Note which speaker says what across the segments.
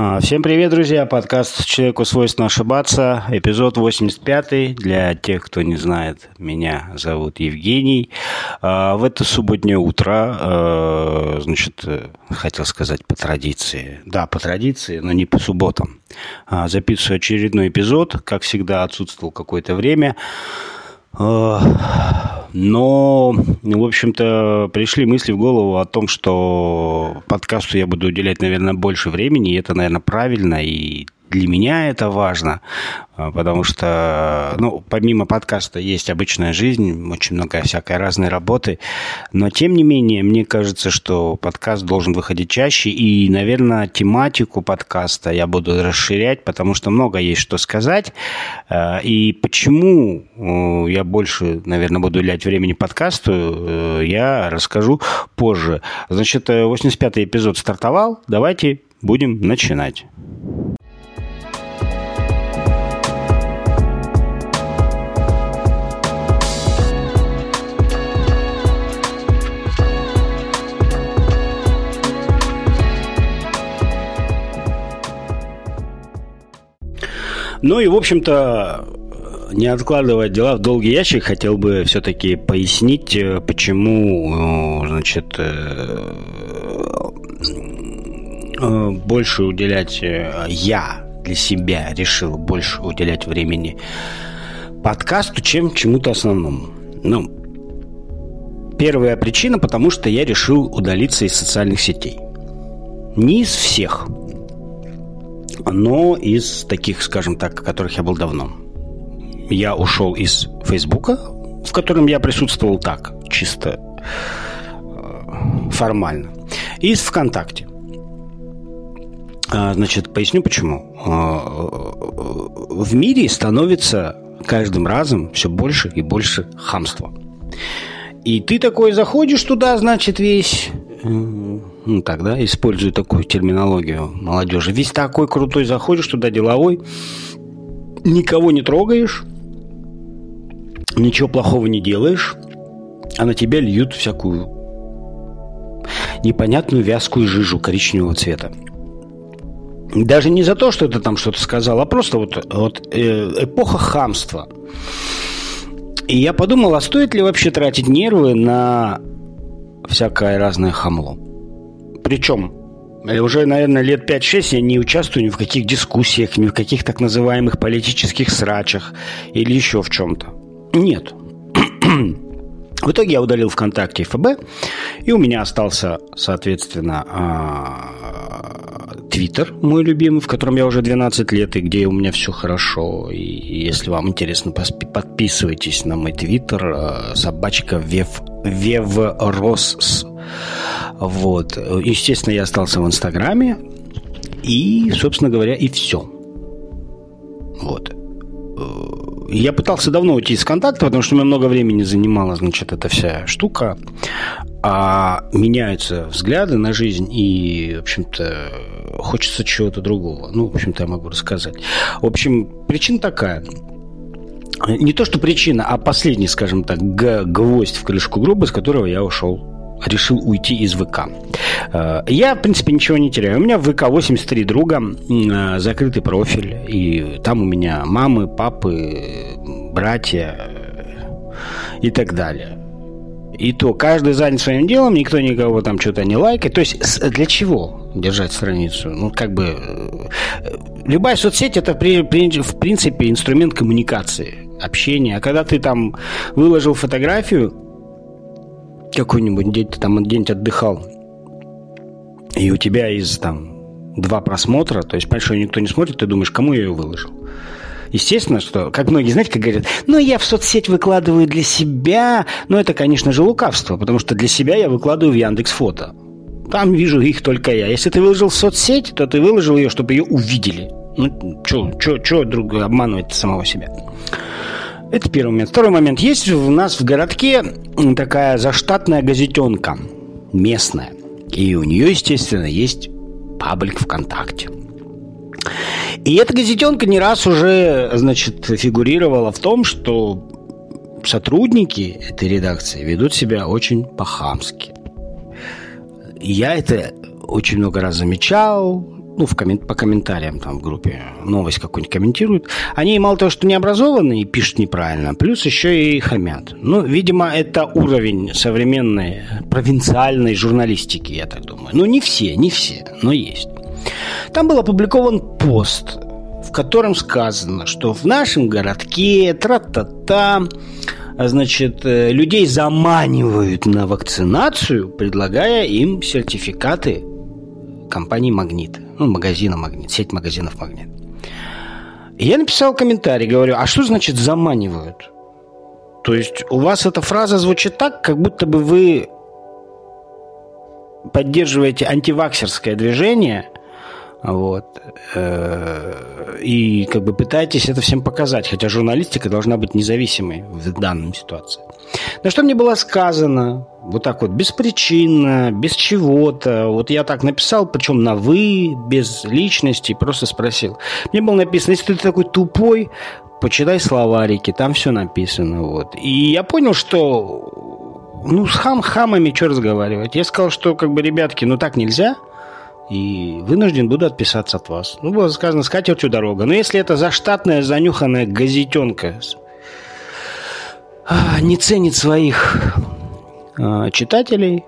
Speaker 1: А, всем привет, друзья! Подкаст «Человеку свойственно ошибаться», эпизод 85 Для тех, кто не знает, меня зовут Евгений. А, в это субботнее утро, а, значит, хотел сказать по традиции. Да, по традиции, но не по субботам. Записываю очередной эпизод. Как всегда, отсутствовал какое-то время. Но, в общем-то, пришли мысли в голову о том, что подкасту я буду уделять, наверное, больше времени, и это, наверное, правильно, и для меня это важно, а, потому что, ну, помимо подкаста есть обычная жизнь, очень много всякой разной работы, но, тем не менее, мне кажется, что подкаст должен выходить чаще, и, наверное, тематику подкаста я буду расширять, потому что много есть что сказать, а, и почему я больше, наверное, буду уделять времени подкасту, э, я расскажу позже. Значит, 85-й эпизод стартовал, давайте будем начинать. Ну и, в общем-то, не откладывая дела в долгий ящик, хотел бы все-таки пояснить, э, почему, э, значит, э, больше уделять я для себя решил больше уделять времени подкасту, чем чему-то основному. Ну, первая причина, потому что я решил удалиться из социальных сетей. Не из всех – но из таких, скажем так, которых я был давно. Я ушел из Фейсбука, в котором я присутствовал так, чисто э, формально, из ВКонтакте. А, значит, поясню почему. А, в мире становится каждым разом все больше и больше хамства. И ты такой заходишь туда, значит, весь ну так, да, использую такую терминологию молодежи. Весь такой крутой заходишь туда деловой, никого не трогаешь, ничего плохого не делаешь, а на тебя льют всякую непонятную вязкую жижу коричневого цвета. Даже не за то, что ты там что-то сказал, а просто вот, вот э, эпоха хамства. И я подумал, а стоит ли вообще тратить нервы на всякое разное хамло? Причем э, уже, наверное, лет 5-6 я не участвую ни в каких дискуссиях, ни в каких так называемых политических срачах или еще в чем-то. Нет. В итоге я удалил ВКонтакте ФБ, и у меня остался, соответственно, а, Твиттер, мой любимый, в котором я уже 12 лет, и где у меня все хорошо. И если вам интересно, подписывайтесь на мой Твиттер, а, собачка Вев, Веврос вот. Естественно, я остался в Инстаграме. И, собственно говоря, и все. Вот. Я пытался давно уйти из контакта, потому что у меня много времени занимала, значит, эта вся штука. А меняются взгляды на жизнь, и, в общем-то, хочется чего-то другого. Ну, в общем-то, я могу рассказать. В общем, причина такая. Не то, что причина, а последний, скажем так, гвоздь в крышку гроба, с которого я ушел решил уйти из ВК. Э, я, в принципе, ничего не теряю. У меня в ВК 83 друга, э, закрытый профиль, и там у меня мамы, папы, братья э, и так далее. И то каждый занят своим делом, никто никого там что-то не лайкает. То есть для чего держать страницу? Ну, как бы любая соцсеть это в принципе инструмент коммуникации, общения. А когда ты там выложил фотографию, какой-нибудь день ты там день отдыхал, и у тебя из там два просмотра, то есть, понимаешь, что никто не смотрит, ты думаешь, кому я ее выложил? Естественно, что, как многие, знаете, как говорят, ну, я в соцсеть выкладываю для себя, но это, конечно же, лукавство, потому что для себя я выкладываю в Яндекс Фото. Там вижу их только я. Если ты выложил в соцсеть, то ты выложил ее, чтобы ее увидели. Ну, что друг обманывать самого себя? Это первый момент. Второй момент. Есть у нас в городке такая заштатная газетенка местная. И у нее, естественно, есть паблик ВКонтакте. И эта газетенка не раз уже, значит, фигурировала в том, что сотрудники этой редакции ведут себя очень по-хамски. Я это очень много раз замечал, ну, в коммен... по комментариям там в группе новость какую-нибудь комментируют, они мало того, что не образованные, пишут неправильно, плюс еще и хамят. Ну, видимо, это уровень современной провинциальной журналистики, я так думаю. Ну, не все, не все, но есть. Там был опубликован пост, в котором сказано, что в нашем городке тра-та-та, значит, э, людей заманивают на вакцинацию, предлагая им сертификаты компании «Магнит», ну, магазина «Магнит», сеть магазинов «Магнит». И я написал комментарий, говорю, а что значит «заманивают»? То есть у вас эта фраза звучит так, как будто бы вы поддерживаете антиваксерское движение, вот. Э, и как бы пытаетесь это всем показать, хотя журналистика должна быть независимой в данной ситуации. На что мне было сказано, вот так вот, беспричинно, без чего-то. Вот я так написал, причем на «вы», без личности, просто спросил. Мне было написано, если ты такой тупой, почитай словарики, там все написано. Вот. И я понял, что ну, с хам-хамами что разговаривать. Я сказал, что, как бы, ребятки, ну так нельзя – и вынужден буду отписаться от вас. Ну, было сказано, с дорога. Но если это заштатная, занюханная газетенка а, не ценит своих а, читателей,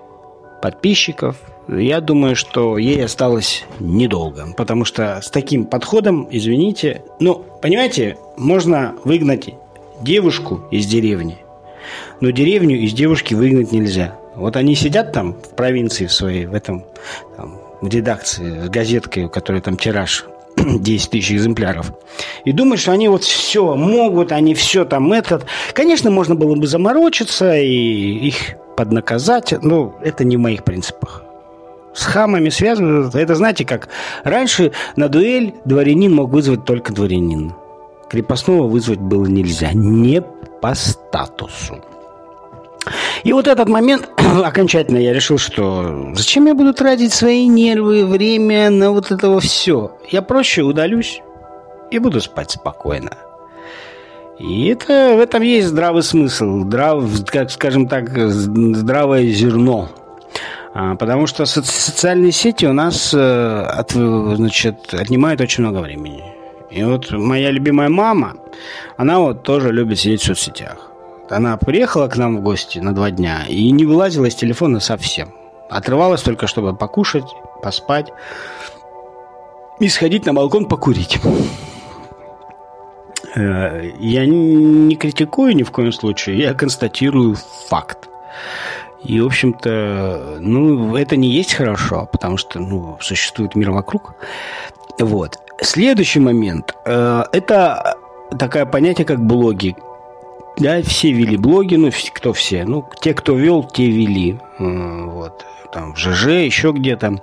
Speaker 1: подписчиков, я думаю, что ей осталось недолго. Потому что с таким подходом, извините, ну, понимаете, можно выгнать девушку из деревни, но деревню из девушки выгнать нельзя. Вот они сидят там в провинции своей, в этом там, редакции с газеткой, у которой там тираж 10 тысяч экземпляров. И думают, что они вот все могут, они все там этот. Конечно, можно было бы заморочиться и их поднаказать, но это не в моих принципах. С хамами связано, это знаете как, раньше на дуэль дворянин мог вызвать только дворянин. Крепостного вызвать было нельзя, не по статусу. И вот этот момент окончательно я решил, что зачем я буду тратить свои нервы, время на вот это все. Я проще удалюсь и буду спать спокойно. И это, в этом есть здравый смысл, здрав, как скажем так, здравое зерно. А, потому что социальные сети у нас э, от, значит, отнимают очень много времени. И вот моя любимая мама, она вот тоже любит сидеть в соцсетях. Она приехала к нам в гости на два дня и не вылазила из телефона совсем. Отрывалась только, чтобы покушать, поспать и сходить на балкон покурить. Э, я не критикую ни в коем случае, я констатирую факт. И, в общем-то, ну, это не есть хорошо, потому что, ну, существует мир вокруг. Вот. Следующий момент. Э, это такое понятие, как блоги. Да, все вели блоги, ну, кто все. Ну, те, кто вел, те вели. Вот. Там в ЖЖ, еще где-то.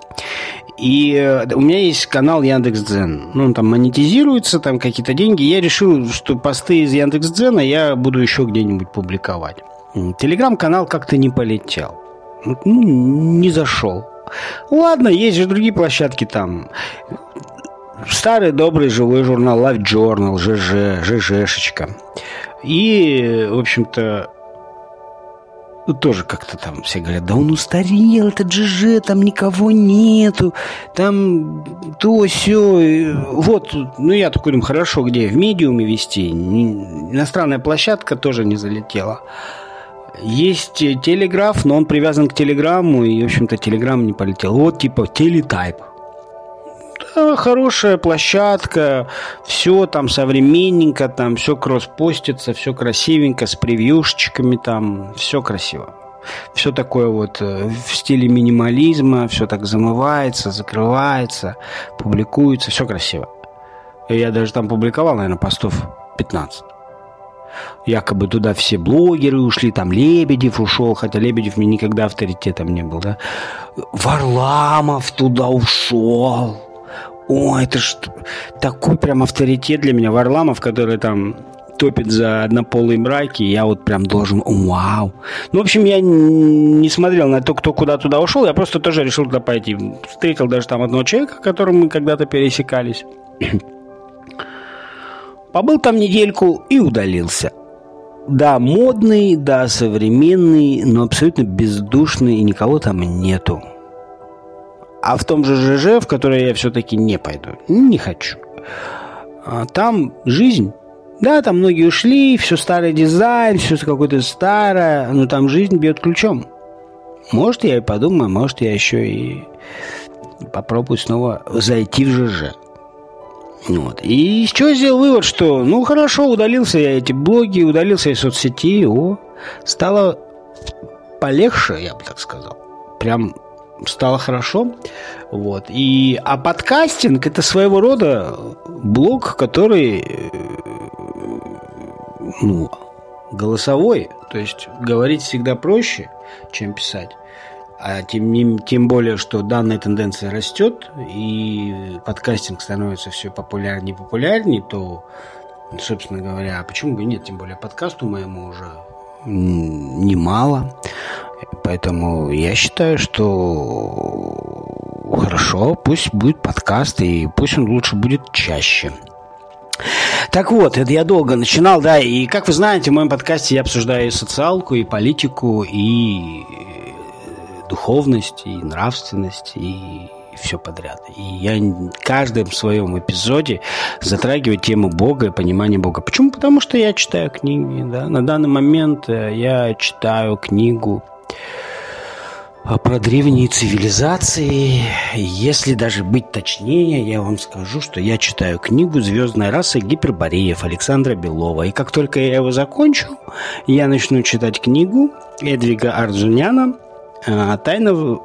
Speaker 1: И э, у меня есть канал Яндекс.Дзен. Ну, он там монетизируется, там какие-то деньги. Я решил, что посты из Яндекс.Дзена я буду еще где-нибудь публиковать. Телеграм-канал как-то не полетел. Ну, не зашел. Ладно, есть же другие площадки там. Старый добрый живой журнал Life Journal, ЖЖ, ЖЖшечка. И, в общем-то, тоже как-то там все говорят, да он устарел, этот ЖЖ, там никого нету, там то, все. Вот, ну я такой думаю, хорошо, где? В медиуме вести? Иностранная площадка тоже не залетела. Есть телеграф, но он привязан к телеграмму, и, в общем-то, телеграмм не полетел. Вот, типа, телетайп хорошая площадка, все там современненько, там все кросс-постится, все красивенько, с превьюшечками там, все красиво. Все такое вот э, в стиле минимализма, все так замывается, закрывается, публикуется, все красиво. Я даже там публиковал, наверное, постов 15 якобы туда все блогеры ушли, там Лебедев ушел, хотя Лебедев мне никогда авторитетом не был, да. Варламов туда ушел. О, это ж такой прям авторитет для меня. Варламов, который там топит за однополые браки, я вот прям должен, вау. Ну, в общем, я не смотрел на то, кто куда туда ушел, я просто тоже решил туда пойти. Встретил даже там одного человека, которым мы когда-то пересекались. Побыл там недельку и удалился. Да, модный, да, современный, но абсолютно бездушный, и никого там нету. А в том же ЖЖ, в который я все-таки не пойду. Не хочу. А там жизнь. Да, там многие ушли, все старый дизайн, все какое-то старое, но там жизнь бьет ключом. Может, я и подумаю, может, я еще и попробую снова зайти в ЖЖ. Вот. И чего сделал вывод, что, ну, хорошо, удалился я эти блоги, удалился из соцсети, о, стало полегче, я бы так сказал. Прям стало хорошо. Вот. И, а подкастинг – это своего рода блог, который ну, голосовой. То есть говорить всегда проще, чем писать. А тем, тем более, что данная тенденция растет, и подкастинг становится все популярнее и популярнее, то, собственно говоря, а почему бы нет, тем более подкасту моему уже немало. Поэтому я считаю, что хорошо, пусть будет подкаст, и пусть он лучше будет чаще. Так вот, это я долго начинал, да, и как вы знаете, в моем подкасте я обсуждаю и социалку, и политику, и духовность, и нравственность, и все подряд. И я в каждом своем эпизоде затрагиваю тему Бога и понимание Бога. Почему? Потому что я читаю книги. Да? На данный момент э, я читаю книгу про древние цивилизации. Если даже быть точнее, я вам скажу, что я читаю книгу «Звездная раса Гипербореев» Александра Белова. И как только я его закончу, я начну читать книгу Эдвига Арджуняна Э, тайна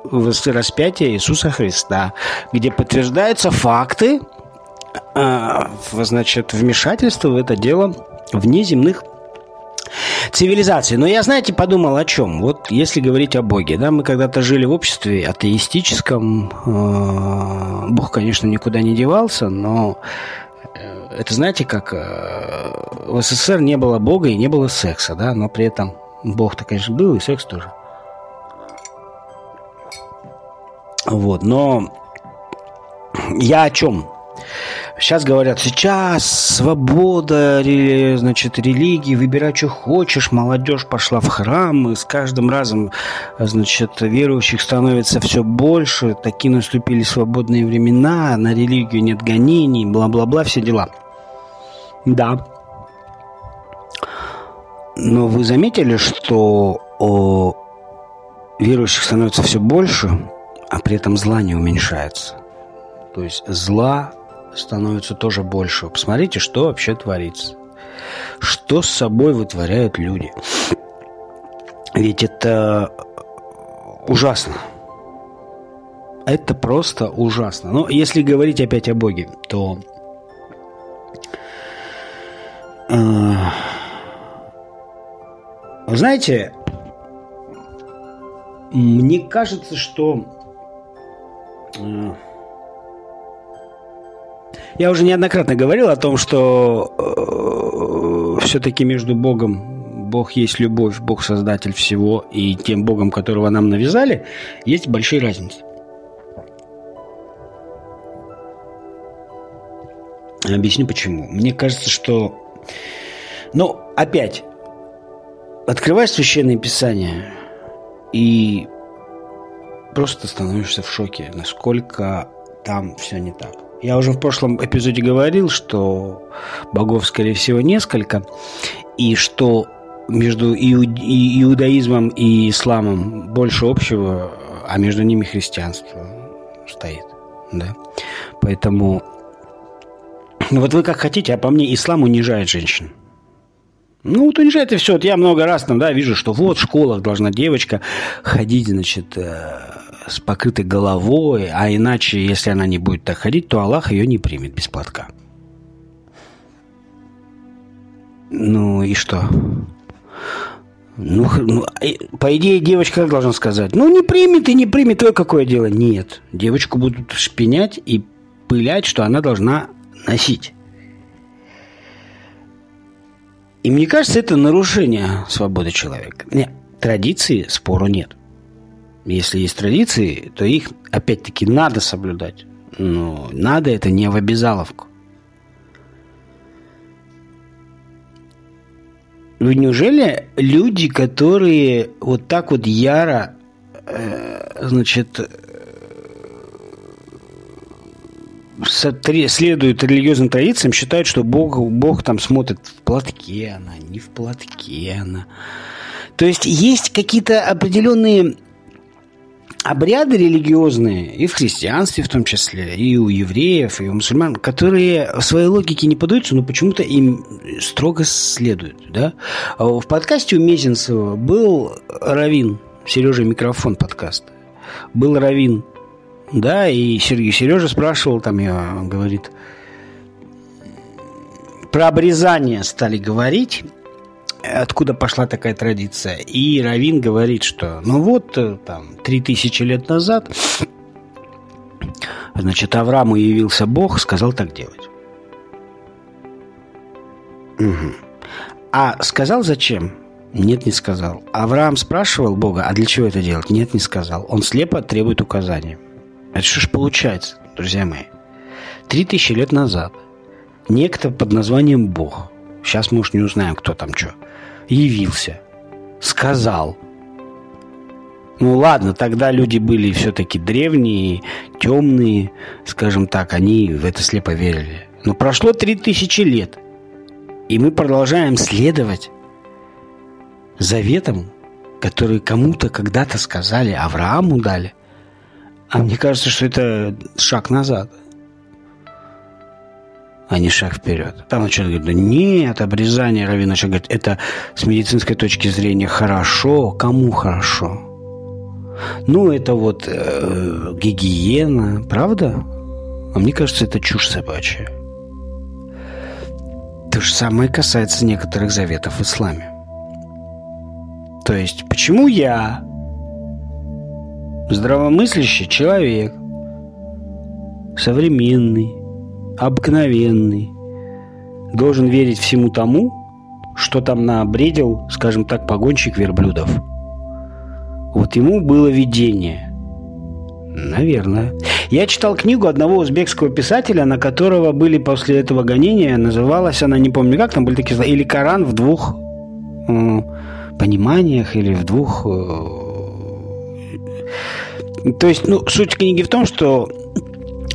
Speaker 1: распятия Иисуса Христа, где подтверждаются факты, э, значит, вмешательства в это дело внеземных цивилизаций. Но я, знаете, подумал о чем? Вот если говорить о Боге, да, мы когда-то жили в обществе атеистическом, э, Бог, конечно, никуда не девался, но это, знаете, как в СССР не было Бога и не было секса, да, но при этом Бог-то, конечно, был, и секс тоже. Вот, но я о чем? Сейчас говорят, сейчас свобода, значит, религии, выбирай, что хочешь, молодежь пошла в храм, и с каждым разом, значит, верующих становится все больше, такие наступили свободные времена, на религию нет гонений, бла-бла-бла, все дела. Да. Но вы заметили, что о, верующих становится все больше – а при этом зла не уменьшается. То есть зла становится тоже больше. Посмотрите, что вообще творится. Что с собой вытворяют люди. Ведь это ужасно. Это просто ужасно. Но если говорить опять о Боге, то э, знаете, мне кажется, что я уже неоднократно говорил о том, что э, все-таки между Богом, Бог есть любовь, Бог создатель всего, и тем Богом, которого нам навязали, есть большие разницы. Объясню почему. Мне кажется, что... Ну, опять, открываешь Священное Писание и просто становишься в шоке, насколько там все не так. Я уже в прошлом эпизоде говорил, что богов, скорее всего, несколько, и что между иудаизмом и исламом больше общего, а между ними христианство стоит. Да? Поэтому вот вы как хотите, а по мне ислам унижает женщин. Ну, вот унижает и все. Вот я много раз там, да, вижу, что вот в школах должна девочка ходить, значит, э, с покрытой головой, а иначе, если она не будет так ходить, то Аллах ее не примет без платка. Ну и что? Ну, ну, по идее, девочка как должна сказать? Ну, не примет и не примет, то какое дело? Нет. Девочку будут шпинять и пылять, что она должна носить. И мне кажется, это нарушение свободы человека. Нет, традиции спору нет. Если есть традиции, то их, опять-таки, надо соблюдать. Но надо это не в обязаловку. Вы неужели люди, которые вот так вот яро, э, значит, следуют религиозным традициям, считают, что Бог, Бог там смотрит в платке она, не в платке она. То есть есть какие-то определенные обряды религиозные, и в христианстве в том числе, и у евреев, и у мусульман, которые в своей логике не подаются, но почему-то им строго следуют. Да? В подкасте у Мезенцева был Равин, Сережа микрофон подкаста. Был Равин, да, и Сергей Сережа спрашивал, там я говорит, про обрезание стали говорить, откуда пошла такая традиция. И Равин говорит, что ну вот э, там три тысячи лет назад значит, Аврааму явился Бог, сказал так делать. Угу. А сказал зачем? Нет, не сказал. Авраам спрашивал Бога, а для чего это делать? Нет, не сказал. Он слепо требует указания. Это что ж получается, друзья мои? Три тысячи лет назад некто под названием Бог, сейчас мы уж не узнаем, кто там что, явился, сказал. Ну ладно, тогда люди были все-таки древние, темные, скажем так, они в это слепо верили. Но прошло три тысячи лет, и мы продолжаем следовать заветам, которые кому-то когда-то сказали, Аврааму дали. А мне кажется, что это шаг назад – а не шаг вперед. Там начал говорить, да нет, обрезание Равин начал говорить, это с медицинской точки зрения хорошо. Кому хорошо? Ну, это вот э, гигиена, правда? А мне кажется, это чушь собачья. То же самое касается некоторых заветов в исламе. То есть, почему я, здравомыслящий человек, современный, обыкновенный, должен верить всему тому, что там набредил, скажем так, погонщик верблюдов. Вот ему было видение. Наверное. Я читал книгу одного узбекского писателя, на которого были после этого гонения, называлась она, не помню как, там были такие слова, или Коран в двух э, пониманиях, или в двух... Э, то есть, ну, суть книги в том, что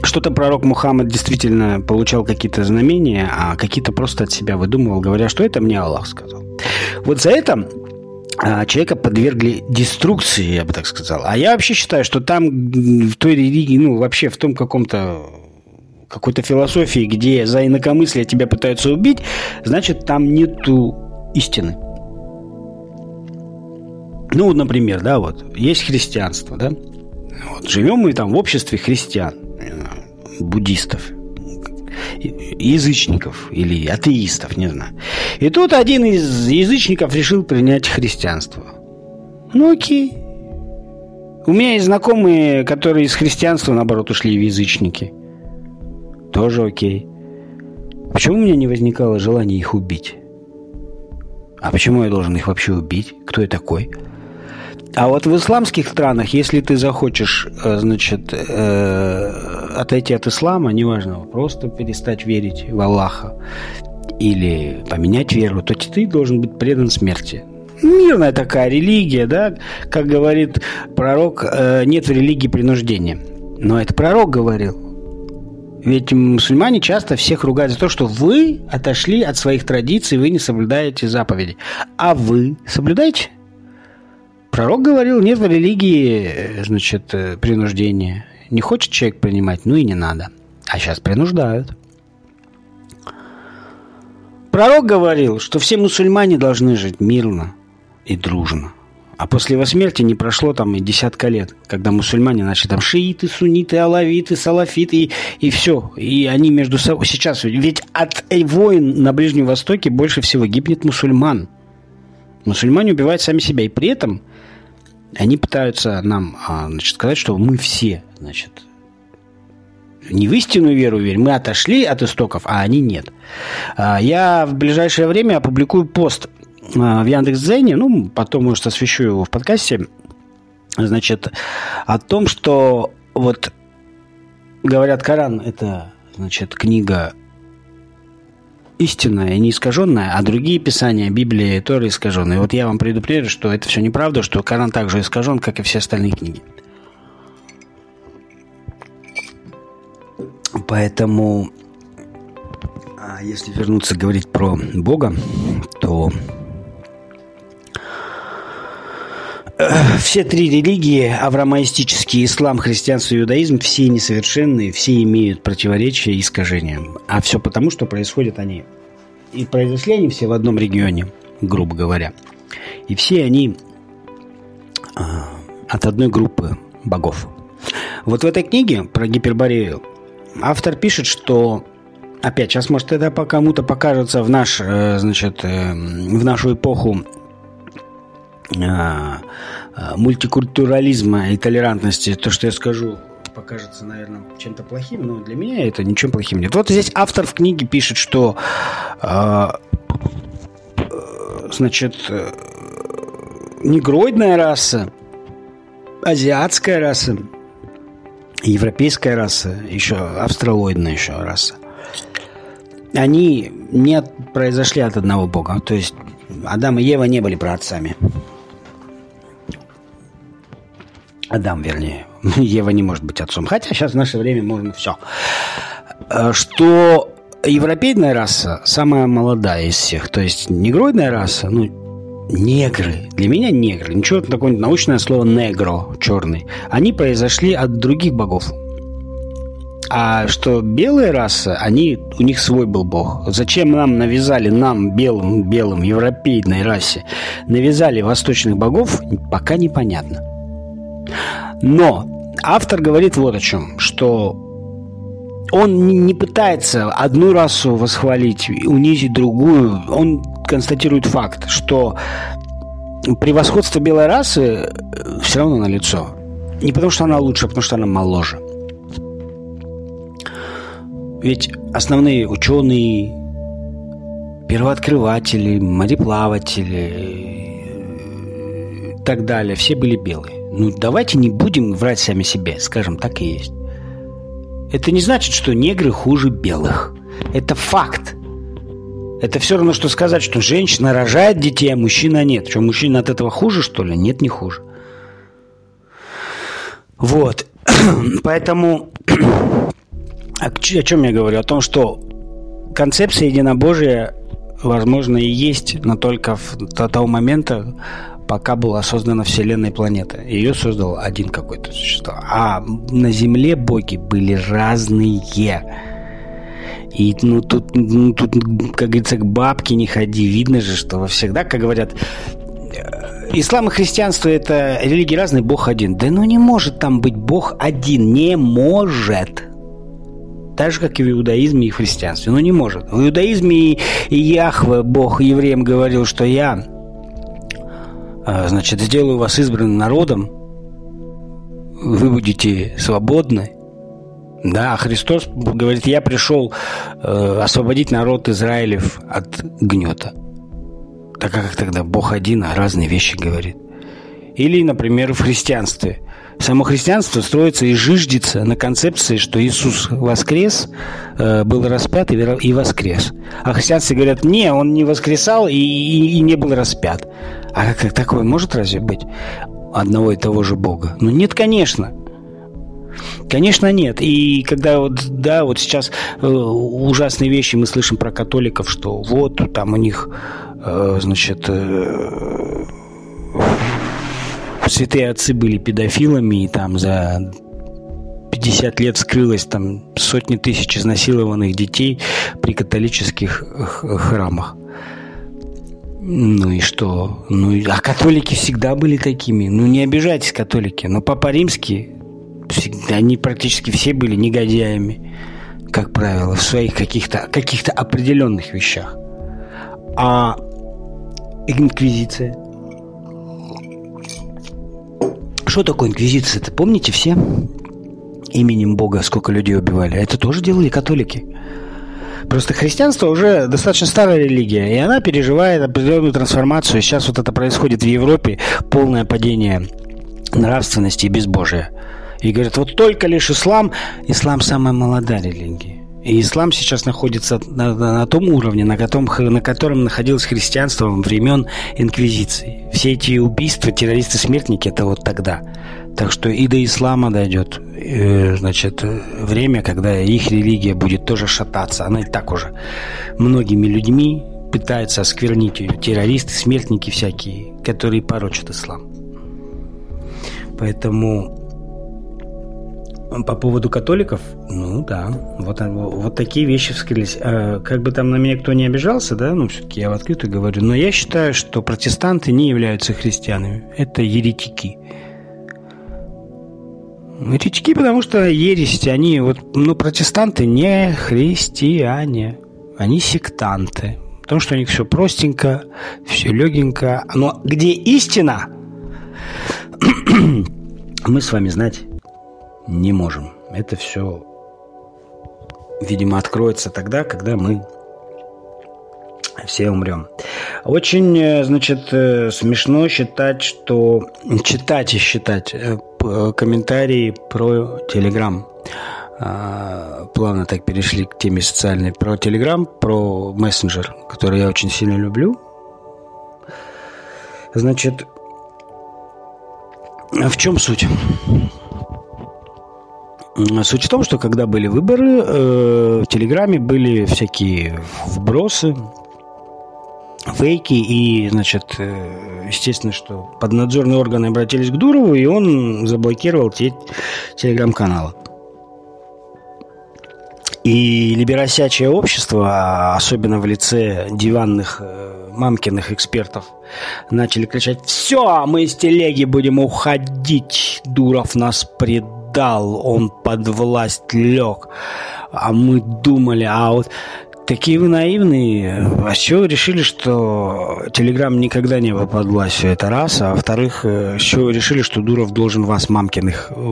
Speaker 1: что-то пророк Мухаммад действительно получал какие-то знамения, а какие-то просто от себя выдумывал, говоря, что это мне Аллах сказал. Вот за это а, человека подвергли деструкции, я бы так сказал. А я вообще считаю, что там в той религии, ну, вообще в том каком-то какой-то философии, где за инакомыслие тебя пытаются убить, значит, там нету истины. Ну, например, да, вот, есть христианство, да, вот, живем мы там в обществе христиан буддистов, язычников или атеистов, не знаю. И тут один из язычников решил принять христианство. Ну окей. У меня есть знакомые, которые из христианства, наоборот, ушли в язычники. Тоже окей. Почему у меня не возникало желания их убить? А почему я должен их вообще убить? Кто я такой? А вот в исламских странах, если ты захочешь, э, значит, э, отойти от ислама, неважно, просто перестать верить в Аллаха или поменять веру, то ты должен быть предан смерти. Мирная такая религия, да, как говорит пророк, э, нет в религии принуждения. Но это пророк говорил. Ведь мусульмане часто всех ругают за то, что вы отошли от своих традиций, вы не соблюдаете заповеди. А вы соблюдаете? Пророк говорил, нет в религии, э, значит, э, принуждения. Не хочет человек принимать, ну и не надо. А сейчас принуждают. Пророк говорил, что все мусульмане должны жить мирно и дружно. А после его смерти не прошло там и десятка лет, когда мусульмане начали там шииты, сунниты, алавиты, салафиты и, и все. И они между собой сейчас... Ведь от войн на Ближнем Востоке больше всего гибнет мусульман. Мусульмане убивают сами себя. И при этом они пытаются нам а, значит, сказать, что мы все значит, не в истинную веру верим, мы отошли от истоков, а они нет. А, я в ближайшее время опубликую пост а, в Яндекс.Дзене, ну, потом, может, освещу его в подкасте, значит, о том, что вот говорят, Коран – это, значит, книга истинная и не искаженная, а другие писания Библии тоже искаженные. Вот я вам предупреждаю, что это все неправда, что Коран также искажен, как и все остальные книги. Поэтому, а если вернуться говорить про Бога, то все три религии, авраамоистический ислам, христианство и иудаизм, все несовершенные, все имеют противоречия и искажения. А все потому, что происходят они. И произошли они все в одном регионе, грубо говоря. И все они а, от одной группы богов. Вот в этой книге про Гиперборею автор пишет, что опять сейчас может это по кому-то покажется в наш, э, значит, э, в нашу эпоху мультикультурализма и толерантности, то, что я скажу, покажется, наверное, чем-то плохим, но для меня это ничем плохим нет. Вот здесь автор в книге пишет, что э, значит, негроидная раса, азиатская раса, европейская раса, еще австралоидная еще раса, они не произошли от одного бога. То есть Адам и Ева не были праотцами. Адам, вернее. Ева не может быть отцом. Хотя сейчас в наше время можно все. Что европейная раса самая молодая из всех. То есть негроидная раса, ну, негры. Для меня негры. Ничего такое научное слово негро, черный. Они произошли от других богов. А что белые расы, они, у них свой был бог. Зачем нам навязали, нам, белым, белым, европейной расе, навязали восточных богов, пока непонятно. Но автор говорит вот о чем, что он не пытается одну расу восхвалить, унизить другую. Он констатирует факт, что превосходство белой расы э, все равно налицо. Не потому, что она лучше, а потому, что она моложе. Ведь основные ученые, первооткрыватели, мореплаватели и э, так далее, все были белые. Ну, давайте не будем врать сами себе, скажем, так и есть. Это не значит, что негры хуже белых. Это факт. Это все равно, что сказать, что женщина рожает детей, а мужчина нет. Что, мужчина от этого хуже, что ли? Нет, не хуже. Вот. Поэтому о чем я говорю? О том, что концепция единобожия, возможно, и есть, но только до того момента, пока была создана Вселенная планета. Ее создал один какой-то существо. А на Земле боги были разные. И ну тут, ну, тут, как говорится, к бабке не ходи. Видно же, что всегда, как говорят, э, ислам и христианство это религии разные, Бог один. Да ну не может там быть Бог один. Не может. Так же, как и в иудаизме и христианстве. Ну не может. В иудаизме и, Яхве, Бог евреям говорил, что я значит, сделаю вас избранным народом, вы будете свободны. Да, а Христос говорит, я пришел э, освободить народ Израилев от гнета. Так как тогда Бог один, а разные вещи говорит. Или, например, в христианстве. Само христианство строится и жиждется на концепции, что Иисус воскрес, э, был распят и воскрес. А христианцы говорят, не, он не воскресал и, и, и не был распят. А как такое может разве быть одного и того же Бога? Ну нет, конечно. Конечно, нет. И когда вот, да, вот сейчас э, ужасные вещи мы слышим про католиков, что вот там у них, э, значит, э, святые отцы были педофилами, и там за 50 лет скрылось там сотни тысяч изнасилованных детей при католических храмах. Ну и что? Ну, а католики всегда были такими. Ну не обижайтесь, католики. Но Папа Римский, всегда, они практически все были негодяями, как правило, в своих каких-то каких определенных вещах. А инквизиция? Что такое инквизиция? Это помните все? Именем Бога сколько людей убивали. Это тоже делали католики. Просто христианство уже достаточно старая религия, и она переживает определенную трансформацию. Сейчас вот это происходит в Европе, полное падение нравственности и безбожия. И говорят, вот только лишь ислам, ислам самая молодая религия. И ислам сейчас находится на, на, на том уровне, на котором, на котором находилось христианство времен Инквизиции. Все эти убийства, террористы-смертники, это вот тогда. Так что и до ислама дойдет, э, значит, время, когда их религия будет тоже шататься. Она и так уже многими людьми пытается осквернить ее. Террористы, смертники всякие, которые порочат ислам. Поэтому по поводу католиков, ну да, вот, вот такие вещи вскрылись. А, как бы там на меня кто не обижался, да, ну все-таки я в открытую говорю, но я считаю, что протестанты не являются христианами. Это еретики. Еретики, потому что ересь, они вот, ну, протестанты не христиане, они сектанты. Потому что у них все простенько, все легенько. Но где истина, мы с вами знать не можем. Это все, видимо, откроется тогда, когда мы все умрем. Очень, э, значит, э, смешно считать, что... Читать и считать э, комментарии про Телеграм. А, плавно так перешли к теме социальной. Про Телеграм, про мессенджер, который я очень сильно люблю. Значит, в чем суть? Суть в том, что когда были выборы, в Телеграме были всякие вбросы, фейки, и, значит, э, естественно, что поднадзорные органы обратились к Дурову, и он заблокировал те телеграм-каналы. И либеросячее общество, особенно в лице диванных э, мамкиных экспертов, начали кричать «Все, мы из телеги будем уходить! Дуров нас предал, он под власть лег!» А мы думали, а вот Такие вы наивные. А с чего вы решили, что Телеграм никогда не был под властью? Это раз. А во-вторых, э, с чего вы решили, что Дуров должен вас, мамкиных, э,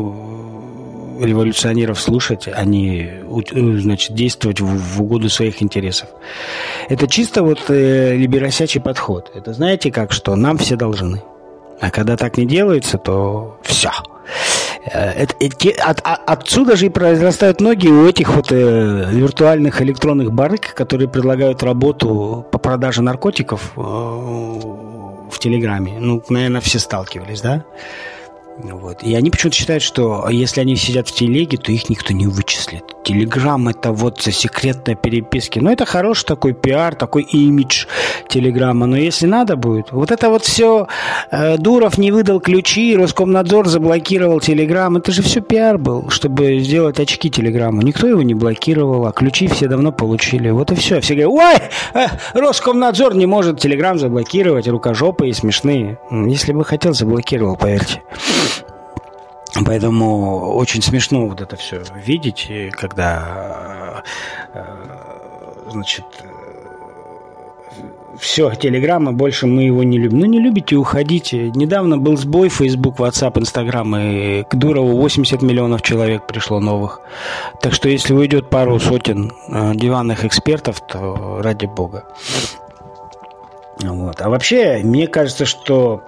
Speaker 1: революционеров слушать, а не э, значит, действовать в, угоду своих интересов. Это чисто вот либеросячий подход. Это знаете как, что нам все должны. А когда так не делается, то все. Это, это, от, отсюда же и произрастают ноги у этих вот э, виртуальных электронных барыг, которые предлагают работу по продаже наркотиков э, в Телеграме. Ну, наверное, все сталкивались, да? Вот. И они почему-то считают, что если они сидят в телеге, то их никто не вычислит. Телеграм это вот за секретные переписки. Ну, это хороший такой пиар, такой имидж Телеграма. Но если надо будет, вот это вот все э, Дуров не выдал ключи, Роскомнадзор заблокировал Телеграм. Это же все пиар был, чтобы сделать очки Телеграмму. Никто его не блокировал, а ключи все давно получили. Вот и все. Все говорят, ой, э, Роскомнадзор не может Телеграм заблокировать, рукожопы и смешные. Если бы хотел, заблокировал, поверьте. Поэтому очень смешно вот это все видеть, когда э, значит все, Телеграма, больше мы его не любим. Ну, не любите, уходите. Недавно был сбой Facebook, WhatsApp, Instagram, и к Дурову 80 миллионов человек пришло новых. Так что, если уйдет пару сотен э, диванных экспертов, то ради бога. Вот. А вообще, мне кажется, что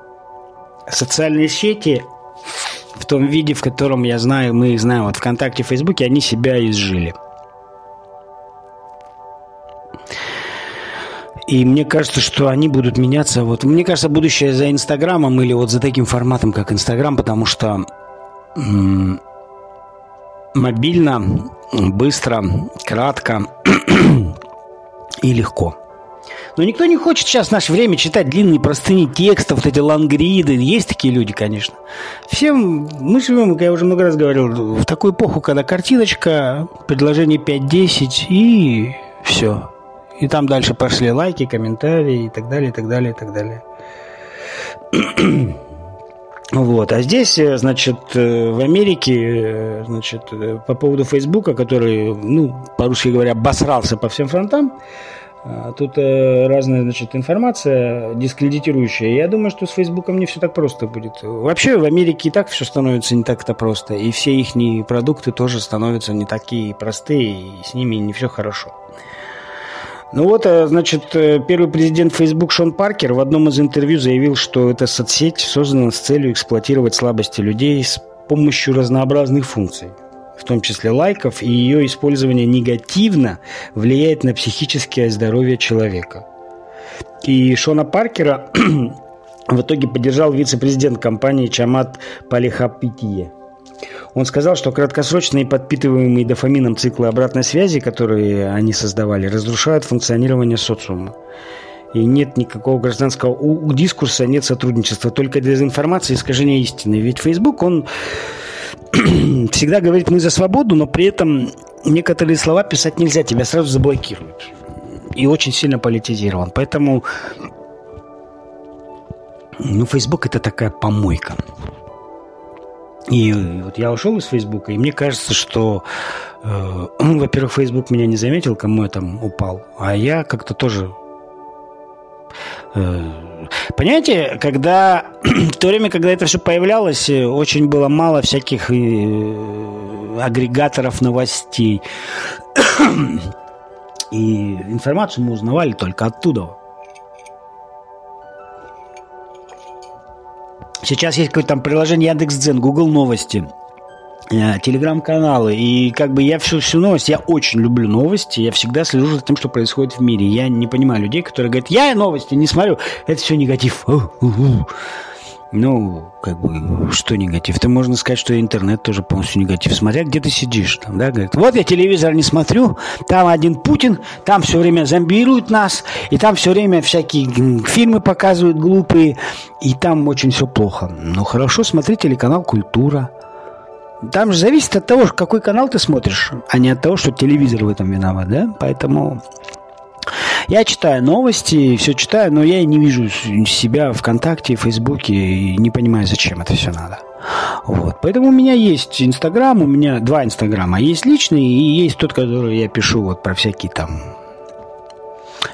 Speaker 1: социальные сети том виде, в котором я знаю, мы их знаем, вот ВКонтакте, Фейсбуке, они себя изжили. И мне кажется, что они будут меняться. Вот, мне кажется, будущее за Инстаграмом или вот за таким форматом, как Инстаграм, потому что м- мобильно, быстро, кратко и легко. Но никто не хочет сейчас в наше время читать длинные простыни текстов, вот эти лангриды. Есть такие люди, конечно. Всем мы живем, как я уже много раз говорил, в такую эпоху, когда картиночка, предложение 5-10 и все. И там дальше пошли лайки, комментарии и так далее, и так далее, и так далее. Вот. А здесь, э, значит, э, в Америке, э, значит, по поводу Фейсбука, который, ну, по-русски говоря, обосрался по всем фронтам, тут э, разная, значит, информация дискредитирующая. Я думаю, что с Фейсбуком не все так просто будет. Вообще в Америке и так все становится не так-то просто. И все их продукты тоже становятся не такие простые, и с ними не все хорошо. Ну вот, э, значит, э, первый президент Facebook Шон Паркер в одном из интервью заявил, что эта соцсеть создана с целью эксплуатировать слабости людей с помощью разнообразных функций. В том числе лайков, и ее использование негативно влияет на психическое здоровье человека. И Шона Паркера в итоге поддержал вице-президент компании Чамат Палихапитие. Он сказал, что краткосрочные подпитываемые дофамином циклы обратной связи, которые они создавали, разрушают функционирование социума. И нет никакого гражданского дискурса, нет сотрудничества, только дезинформация и искажение истины. Ведь Facebook, он всегда говорит, мы за свободу, но при этом некоторые слова писать нельзя, тебя сразу заблокируют. И очень сильно политизирован. Поэтому ну, Facebook это такая помойка. И вот я ушел из Фейсбука, и мне кажется, что, э, во-первых, Фейсбук меня не заметил, кому я там упал, а я как-то тоже Понимаете, когда в то время, когда это все появлялось, э, очень было мало всяких э, агрегаторов новостей. И информацию мы узнавали только оттуда. Сейчас есть какое-то там приложение Яндекс.Дзен, Google Новости, э, телеграм-каналы. И как бы я всю, всю новость, я очень люблю новости, я всегда слежу за тем, что происходит в мире. Я не понимаю людей, которые говорят, я новости не смотрю, это все негатив. Ну, как бы, что негатив? Это можно сказать, что интернет тоже полностью негатив. Смотря где ты сидишь, там, да, говорит, вот я телевизор не смотрю, там один Путин, там все время зомбируют нас, и там все время всякие фильмы показывают глупые, и там очень все плохо. Ну, хорошо, смотри телеканал «Культура». Там же зависит от того, какой канал ты смотришь, а не от того, что телевизор в этом виноват, да? Поэтому я читаю новости, все читаю, но я не вижу себя ВКонтакте, Фейсбуке и не понимаю, зачем это все надо. Вот. Поэтому у меня есть Инстаграм, у меня два Инстаграма. Есть личный и есть тот, который я пишу вот про всякие там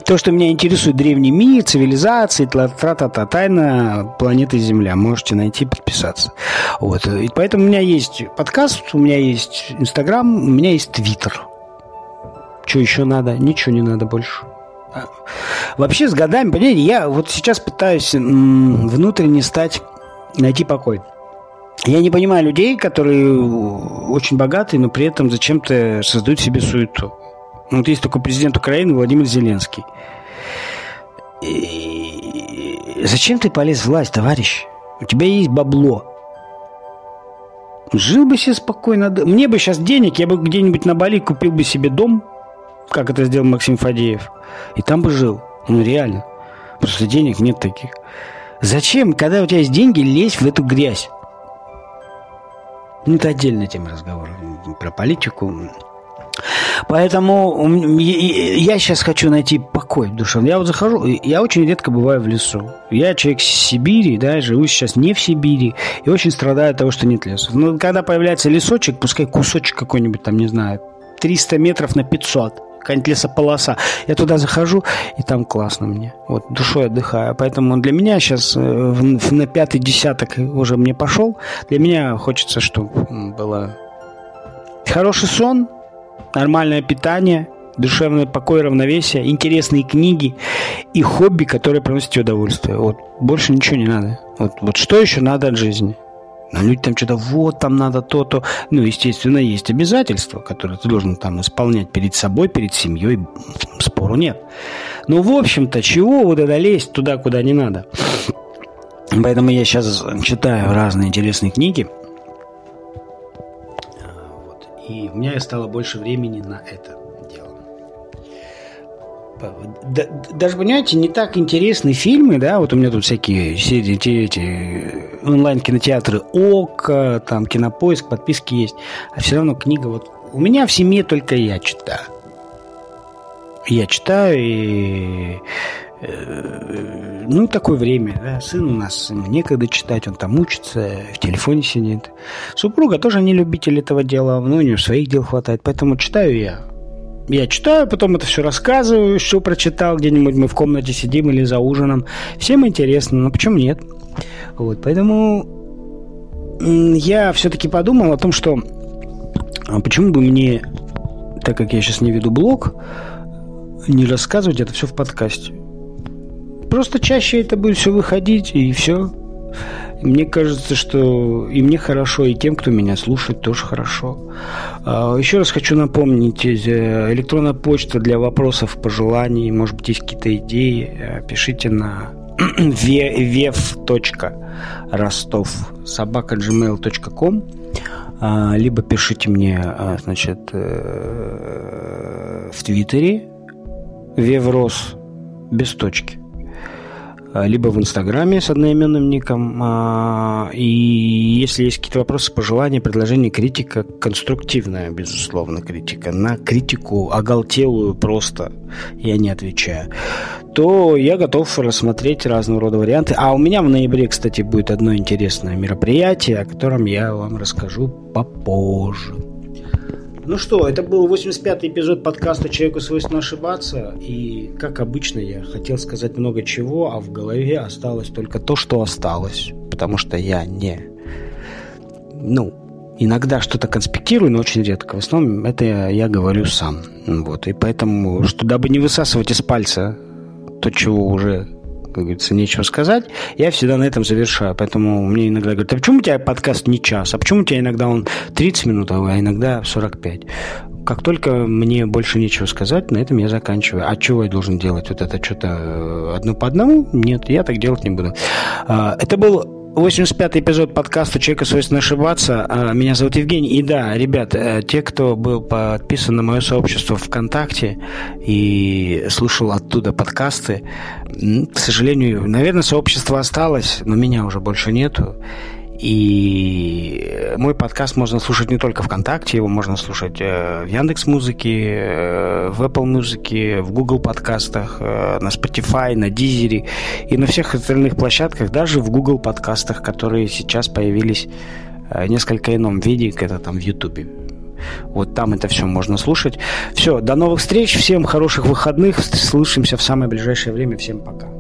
Speaker 1: то, что меня интересует древний мир, цивилизации, тра-та-та, тайна планеты Земля. Можете найти, подписаться. Вот. И поэтому у меня есть подкаст, у меня есть Инстаграм, у меня есть Твиттер. Что еще надо? Ничего не надо больше. Вообще с годами, понимаете, я вот сейчас пытаюсь внутренне стать, найти покой. Я не понимаю людей, которые очень богатые, но при этом зачем-то создают себе суету. Ну, вот есть такой президент Украины Владимир Зеленский. И... Зачем ты полез в власть, товарищ? У тебя есть бабло. Жил бы себе спокойно. Мне бы сейчас денег, я бы где-нибудь на Бали купил бы себе дом, как это сделал Максим Фадеев. И там бы жил. Ну, реально. Просто денег нет таких. Зачем, когда у тебя есть деньги, лезть в эту грязь? Ну, это отдельная тема разговора. Про политику. Поэтому я сейчас хочу найти покой душевный. Я вот захожу, я очень редко бываю в лесу. Я человек с Сибири, да, живу сейчас не в Сибири, и очень страдаю от того, что нет леса. Но когда появляется лесочек, пускай кусочек какой-нибудь там, не знаю, 300 метров на 500, какая-нибудь лесополоса. Я туда захожу, и там классно мне. Вот душой отдыхаю. Поэтому для меня сейчас э, на пятый десяток уже мне пошел. Для меня хочется, чтобы было хороший сон, нормальное питание, душевный покой, равновесие, интересные книги и хобби, которые приносят тебе удовольствие. Вот больше ничего не надо. Вот, вот что еще надо от жизни? Но люди там что-то, вот, там надо то-то. Ну, естественно, есть обязательства, которые ты должен там исполнять перед собой, перед семьей. Спору нет. Но, в общем-то, чего вот это лезть туда, куда не надо? Поэтому я сейчас читаю разные интересные книги. И у меня стало больше времени на это даже, понимаете, не так интересны фильмы, да, вот у меня тут всякие эти, эти онлайн-кинотеатры ОК, там, Кинопоиск, подписки есть, а все равно книга вот... У меня в семье только я читаю. Я читаю и... Э, ну, такое время, да, сын у нас, некогда читать, он там учится, в телефоне сидит. Супруга тоже не любитель этого дела, ну, у нее своих дел хватает, поэтому читаю я я читаю, потом это все рассказываю, что прочитал, где-нибудь мы в комнате сидим или за ужином. Всем интересно, но почему нет? Вот, поэтому я все-таки подумал о том, что а почему бы мне, так как я сейчас не веду блог, не рассказывать это все в подкасте. Просто чаще это будет все выходить, и все. Мне кажется, что и мне хорошо, и тем, кто меня слушает, тоже хорошо. А, еще раз хочу напомнить, э, электронная почта для вопросов, пожеланий, может быть, есть какие-то идеи, э, пишите на vев.ростов собака gmail.com а, либо пишите мне, а, значит, э, в Твиттере Веврос без точки. А, либо в Инстаграме с одноименным ником. А, и если есть какие-то вопросы, пожелания, предложения, критика, конструктивная, безусловно, критика, на критику оголтелую просто я не отвечаю, то я готов рассмотреть разного рода варианты. А у меня в ноябре, кстати, будет одно интересное мероприятие, о котором я вам расскажу попозже. Ну что, это был 85-й эпизод подкаста «Человеку свойственно ошибаться». И, как обычно, я хотел сказать много чего, а в голове осталось только то, что осталось. Потому что я не... Ну, иногда что-то конспектирую, но очень редко. В основном это я, я говорю сам. Вот. И поэтому, что дабы не высасывать из пальца то, чего уже как говорится, нечего сказать, я всегда на этом завершаю. Поэтому мне иногда говорят, а почему у тебя подкаст не час? А почему у тебя иногда он 30 минут, а иногда 45? Как только мне больше нечего сказать, на этом я заканчиваю. А чего я должен делать? Вот это что-то э, одно по одному? Нет, я так делать не буду. А, это был 85-й эпизод подкаста «Человека свойственно ошибаться». А, меня зовут Евгений. И да, ребят, э, те, кто был подписан на мое сообщество ВКонтакте и слушал оттуда подкасты, к сожалению, наверное, сообщество осталось, но меня уже больше нету. И мой подкаст можно слушать не только ВКонтакте, его можно слушать э, в Яндекс Музыке, э, в Apple Музыке, в Google подкастах, э, на Spotify, на Deezer и на всех остальных площадках, даже в Google подкастах, которые сейчас появились в несколько ином виде, это там в YouTube. Вот там это все можно слушать. Все, до новых встреч, всем хороших выходных, слышимся в самое ближайшее время, всем пока.